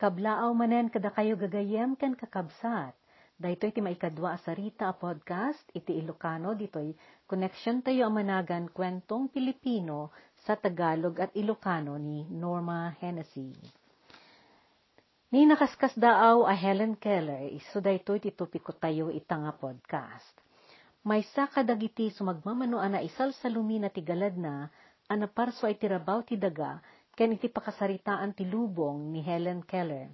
Kablaaw manen kada kayo gagayem ken kakabsat. Daytoy ti maikadwa a sarita a podcast iti Ilocano ditoy connection tayo amanagan kwentong Pilipino sa Tagalog at Ilocano ni Norma Hennessy. Ni nakaskas daaw a Helen Keller iso daytoy ti topiko tayo itanga podcast. May sa kadagiti sumagmamano ana isal sa lumina ti galad na ana parso ay tirabaw ti daga ken iti pakasaritaan ti lubong ni Helen Keller.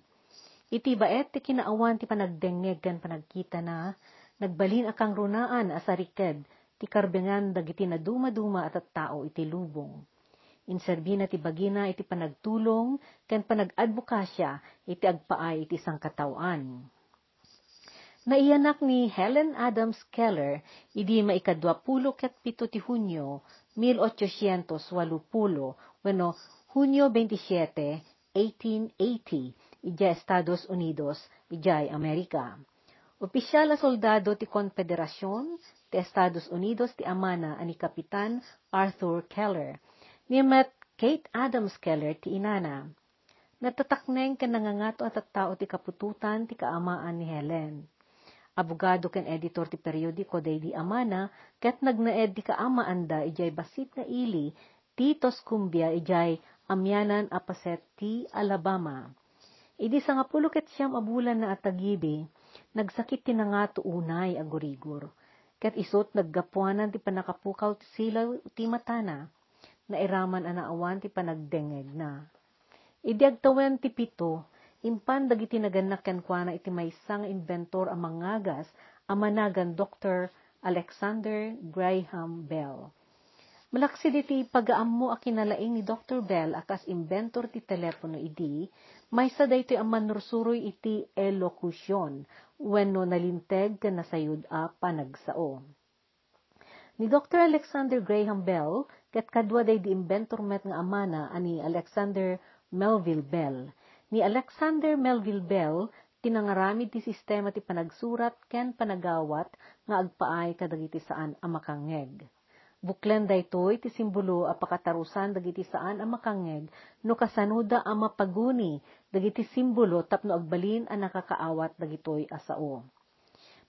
Iti baet ti kinaawan ti panagdengeg ken panagkita na, nagbalin akang runaan asariked ti karbengan dagiti na duma-duma at at tao iti lubong. Inserbi na ti bagina iti panagtulong ken panag-advokasya iti agpaay iti sangkatawan. Naiyanak ni Helen Adams Keller, idi maikadwapulo ket pito ti Hunyo, 1880, wano Hunyo 27, 1880, ijay Estados Unidos, ijay Amerika. Opisyal na soldado ti Konfederasyon ti Estados Unidos ti amana ani Kapitan Arthur Keller. Niyamat Kate Adams Keller ti inana. Natatakneng ken nangangato at tao ti kapututan ti kaamaan ni Helen. Abogado ken editor ti periodiko day di amana, ket nagnaed ti kaamaanda ijay basit na ili, Titos Cumbia ijay amyanan apaset ti Alabama. Idi sa nga pulo ket siyam abulan na atagibi, nagsakit ti nga unay agurigor. Ket isot naggapuanan ti panakapukaw ti silaw ti matana, na iraman anaawan ti panagdengeg na. Idi agtawen ti pito, impan dagiti naganak ken kuana iti maysang inventor a mangagas a managan Dr. Alexander Graham Bell Malaksi diti pagaammo a kinalaing ni Dr. Bell akas inventor ti telepono idi, may sa dayto ang manursuroy iti elokusyon, wenno nalinteg ka nasayud a panagsao. Ni Dr. Alexander Graham Bell, ket kadwa day di inventor met nga amana ani Alexander Melville Bell. Ni Alexander Melville Bell, tinangaramid ti sistema ti panagsurat ken panagawat nga agpaay kadagiti saan a makangeg. Buklen daytoy ti simbolo a pakatarusan dagiti saan a makangeg no kasanuda a mapaguni dagiti simbolo tapno agbalin a nakakaawat dagitoy asao.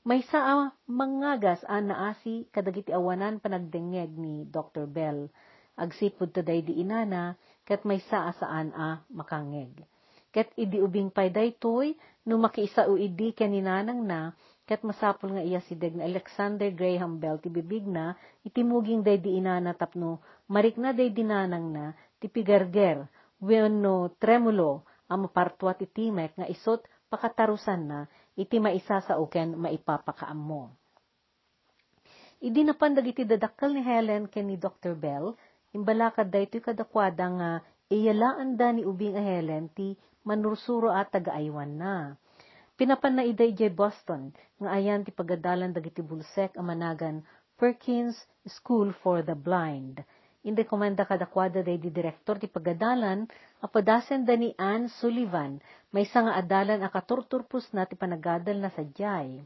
May sa mangagas a naasi kadagiti awanan panagdengeg ni Dr. Bell. Agsipod taday di inana ket may sa saan a makangeg. Ket idi ubing pay daytoy no makiisa o idi kaninanang na Kat masapol nga iya si Deg na Alexander Graham Bell ti bibig na itimuging day di inana tapno marik na day dinanang na ti pigarger wenno tremulo ang mapartwa ti timek nga isot pakatarusan na iti maisa sa uken maipapakaam mo. Idi napandag iti dadakkel ni Helen ken ni Dr. Bell, imbalakad da ito'y kadakwada nga iyalaan da ni ubing a Helen ti manursuro at tagaaywan na Pinapan na iday jay Boston, nga ayan ti pagadalan dagiti bulsek amanagan Perkins School for the Blind. Indi komenda kadakwada day di direktor ti pagadalan, apadasen da ni Anne Sullivan, may nga adalan a katurturpus na ti panagadal na sadyay.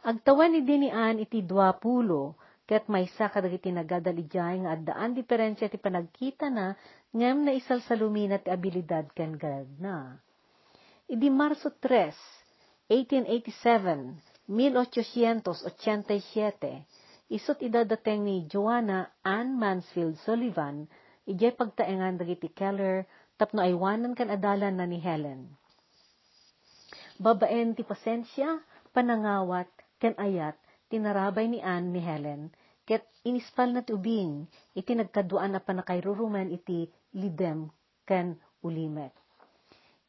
Agtawan ni ni Anne iti dua pulo, ket may sa kadagiti nagadal ijay nga addaan diferensya ti panagkita na ngem na isal sa lumina ti abilidad ken galad na. Idi Marso 3, 1887, 1887, isot idadateng ni Joanna Ann Mansfield Sullivan, ijay pagtaengan dagiti Keller, tapno aywanan kan adalan na ni Helen. Babaen ti pasensya, panangawat, ken ayat, tinarabay ni Ann ni Helen, ket inispal na ubing, iti nagkaduan na panakayruruman iti lidem ken ulimet.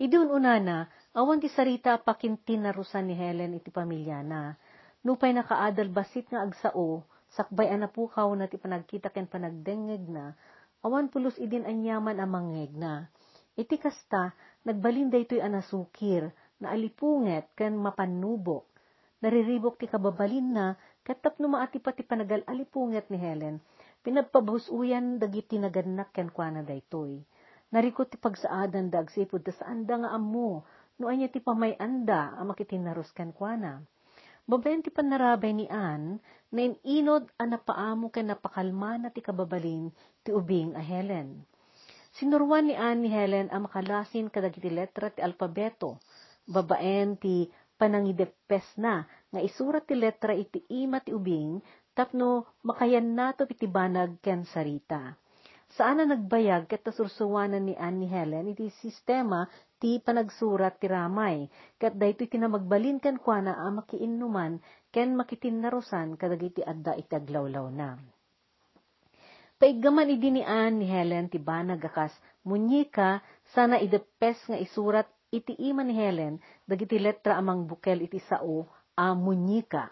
Idun unana, Awan ti sarita pakintin na rusan ni Helen iti pamilya na. Nupay nakaadal basit nga agsao, sakbay anapukaw na ti panagkita ken panagdengeg na, awan pulos idin anyaman amangeg na. Iti kasta, nagbalin daytoy anasukir, na alipunget ken mapanubok. Nariribok ti kababalin na, katap numaati pa ti panagal alipunget ni Helen, pinagpabusuyan dagiti naganak ken kuana daytoy. Narikot ti pagsaadan dag sipod ta saan da nga ammo, no anya ti pamayanda ang makitinaruskan kuana. Babayan ti panarabay ni Ann, na inod ang napaamo kay napakalma na ti kababalin ti ubing a Helen. Sinurwan ni Anne ni Helen ang makalasin kadagiti letra ti alpabeto. Babaen ti panangidepes na nga isurat ti letra iti ima ti ubing tapno makayan nato iti banag ken sarita. Saan na nagbayag ket tasursuwanan ni Anne ni Helen iti sistema ti panagsurat ti ramay ket daytoy tinamagbalin ken kuana a makiinnuman ken makitinnarusan kadagiti adda iti aglawlaw na. Paiggaman idi ni Anne ni Helen ti banag akas munyika sana idepes nga isurat iti ima ni Helen dagiti letra amang bukel iti sao a munyika.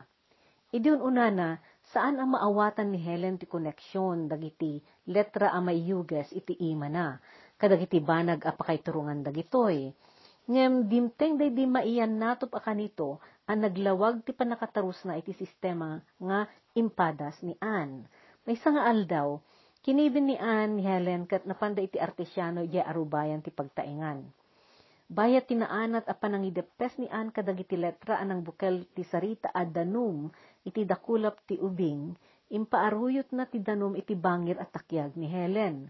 Idi unana saan ang maawatan ni Helen ti koneksyon dagiti letra a mayuges iti ima na kadagiti banag a pakaiturungan dagitoy. Ngem dimteng day di maiyan natop a kanito ang naglawag ti panakatarus na iti sistema nga impadas ni Anne. May nga aldaw, Kinibin ni Anne ni Helen kat napanda iti artesyano iya arubayan ti pagtaingan. Bayat tinaanat a panangidepes ni Anne kadagiti letra anang bukel ti sarita a danum iti dakulap ti ubing, impaaruyot na ti danum iti bangir at takyag ni Helen.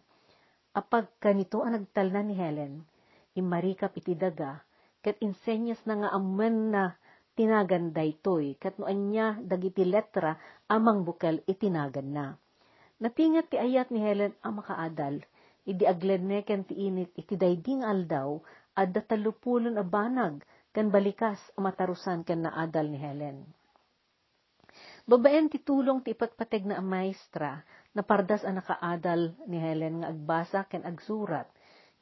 Apag kanito ang nagtalna ni Helen, imarikap iti daga, kat insenyas na nga amen na tinagan daytoy, kat noan niya dagiti letra amang bukel itinagan na Natingat ti ayat ni Helen ang makaadal, idi agleneken ti init iti dayding aldaw, adda talupulon a kan balikas a matarusan kan naadal ni Helen. Babaen ti tulong ti ipatpateg na maestra, na pardas ang nakaadal ni Helen nga agbasa ken agsurat.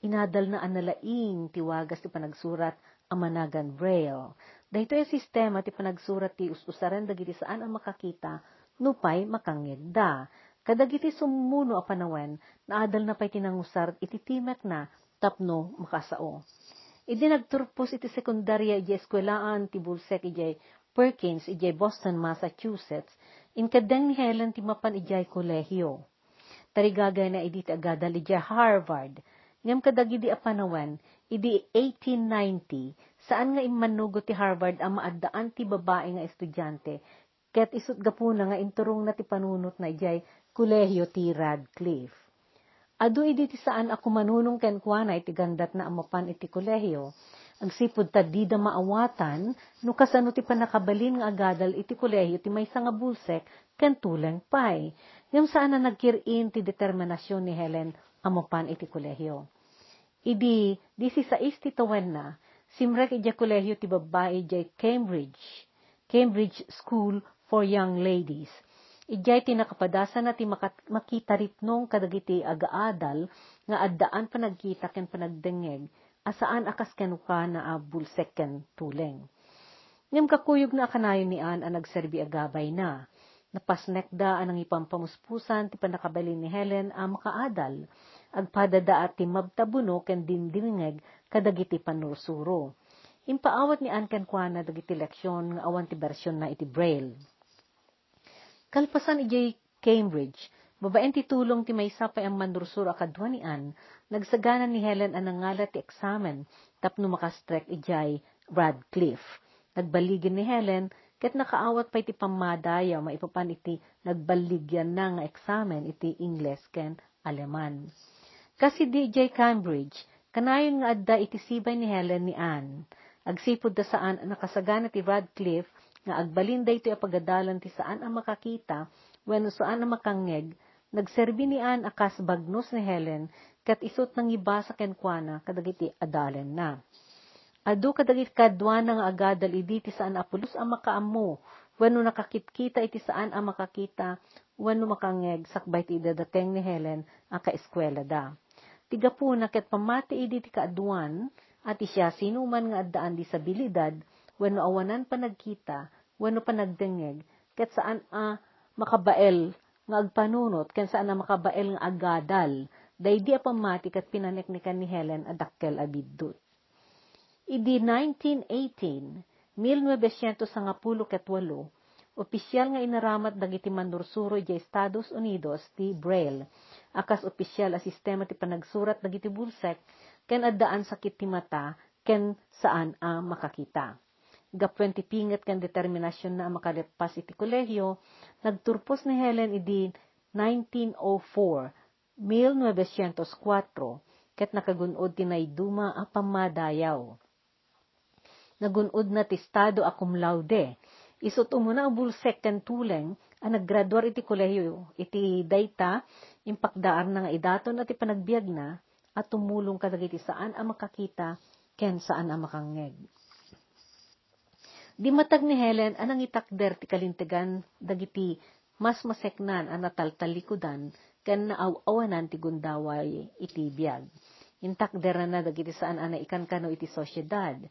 Inadal na analaing ti wagas ti panagsurat ang managan braille. Dahito yung sistema ti panagsurat ti us-usaran dagiti saan ang makakita, nupay makangid da. Kadagiti sumuno a panawen, naadal na pa'y tinangusar, iti timek na, tapno makasao. Idi nagturpos iti sekundarya iti eskwelaan ti bulsek iti Perkins iti Boston, Massachusetts, inkadeng ni Helen ti mapan iti kolehiyo. Tarigagay na idi ti agadal iti Harvard, ngam kadagidi a panawen, idi 1890, saan nga imanugo ti Harvard ang maaddaan ti babae nga estudyante, ket isut gapuna nga inturong na ti panunot na ijay Kulehyo ti Radcliffe. Adu idi ti saan ako manunong ken kuana iti gandat na amapan iti kulehyo. Agsipod ta di da maawatan, no kasano ti panakabalin nga agadal iti kulehyo ti may nga bulsek ken tuleng pay. Ngam saan na nagkirin ti determinasyon ni Helen amapan iti kulehyo. Idi, di si sa ti na, simrek iti kulehyo ti babae iti Cambridge, Cambridge School for Young Ladies Ijay tinakapadasan na ti makita ritnong kadagiti agaadal nga addaan panagkita ken panagdengeg asaan akas kenuka na abulsek ken tuleng. Ngem kakuyog na kanayo ni An ang nagserbi agabay na. Napasnek da anang ipampamuspusan ti panakabalin ni Helen a makaadal. Agpadada at ti mabtabuno ken dindingeg kadagiti panursuro. Impaawat ni An ken kuana dagiti leksyon nga awan ti bersyon na iti Braille. Kalpasan ijay Cambridge, babaen ti tulong ti may sapay ang mandursuro akadwanian, nagsaganan ni Helen ang nangalat ti eksamen, tapno makastrek ijay Radcliffe. Nagbaligin ni Helen, ket nakaawat pa iti pamadaya, maipapan iti nagbaligyan na nga eksamen iti Ingles ken Aleman. Kasi di ijay Cambridge, kanayon nga adda iti sibay ni Helen ni Anne. Agsipod da saan nakasagana ti Radcliffe nga agbalin daytoy apagadalan ti saan ang makakita wenno saan ang makangeg nagserbi ni An akas bagnos ni Helen kat isot nang iba sa kenkwana kadagiti adalen na. Adu kadagiti kadwa nga agadal idi ti saan apulos ang makaammo wenno nakakitkita iti saan ang makakita wenno makangeg sakbay ti idadateng ni Helen ang kaeskwela da. Tiga po na ket pamati idi ti kaaduan at isya sinuman nga addaan disabilidad wenno awanan pa nagkita wano pa nagdengeg, ket saan a makabael nga agpanunot, ken saan a makabael nga agadal, daydi a pamati kat pinaneknikan ni Helen adakkel abiddut. Idi 1918, 1918 ket walo, opisyal nga inaramat dagiti mandursuro iti Estados Unidos ti Braille, akas opisyal a sistema ti panagsurat dagiti bulsek, ken addaan sakit ti mata, ken saan a makakita gapwen ti pinget kan determinasyon na makalipas iti kolehyo, nagturpos ni Helen idi 1904, 1904, ket nakagunod tinay duma a pamadayaw. Nagunod na tistado a cum laude, isot umuna a bulsek ken tuleng, a naggraduar iti kolehiyo, iti dayta, impakdaar na nga idaton at ipanagbiag na, at tumulong kadagiti saan a makakita, ken saan a makangeg. Di matag ni Helen anang itakder ti kalintegan dagiti mas maseknan a nataltalikudan ken naaw-awanan ti gundaway iti biyag. Intakder na dagiti saan ana ikan kano iti sosyedad.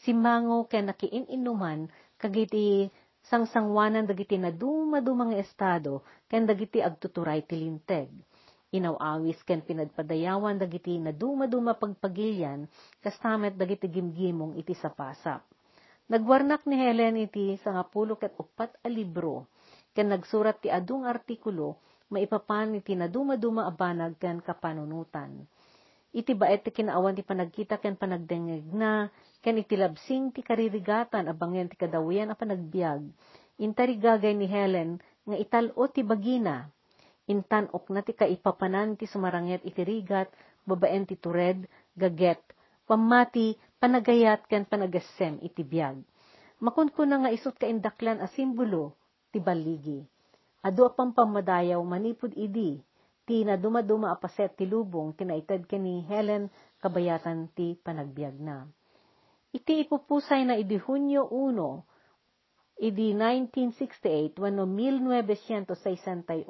Simango ken nakiin-inuman kagiti sangsangwanan dagiti na dumadumang estado ken dagiti agtuturay ti linteg. Inawawis ken pinadpadayawan dagiti na dumaduma pagpagilyan kastamet dagiti gimgimong iti sapasap Nagwarnak ni Helen iti sa nga pulo ket upat a libro, ken nagsurat ti adung artikulo, maipapan iti naduma-duma abanag ken kapanunutan. Iti baet ti kinaawan ti panagkita ken panagdengeg na, ken iti labsing ti karirigatan abangen ti kadawian a panagbiag. Intarigagay ni Helen nga italo ti bagina. Intanok na ti kaipapanan ti sumaranget iti rigat, babaen ti tured, gaget, pamati, panagayat ken panagassem iti biyag. Makunkuna nga isot ka indaklan a simbolo ti baligi. Ado apang pamadayaw manipud idi, ti na dumaduma apaset ti lubong tinaited ken ni Helen kabayatan ti panagbiag na. Iti ipupusay na idi Hunyo 1, idi 1968 wano 1968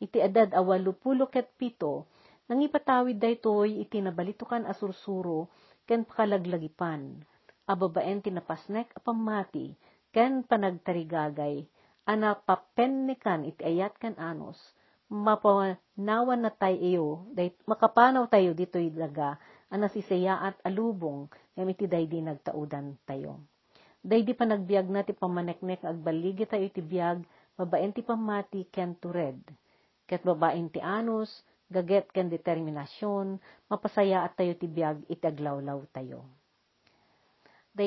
iti edad awalupulo ket pito, nang ipatawid daytoy iti nabalitukan asursuro ken pakalaglagipan. Ababaen tinapasnek apamati, ken panagtarigagay, ana papennikan iti ayat ken anos, mapanawan na tayo iyo, day, makapanaw tayo dito'y daga, ana sisaya at alubong, ngam iti daydi nagtaudan tayo. Daydi panagbiag na ti pamaneknek agbaligi tayo iti biag, babaen ti pamati ken tured. Ket babaen ti anos, gaget ken determinasyon, mapasaya at tayo ti biag iti aglawlaw tayo.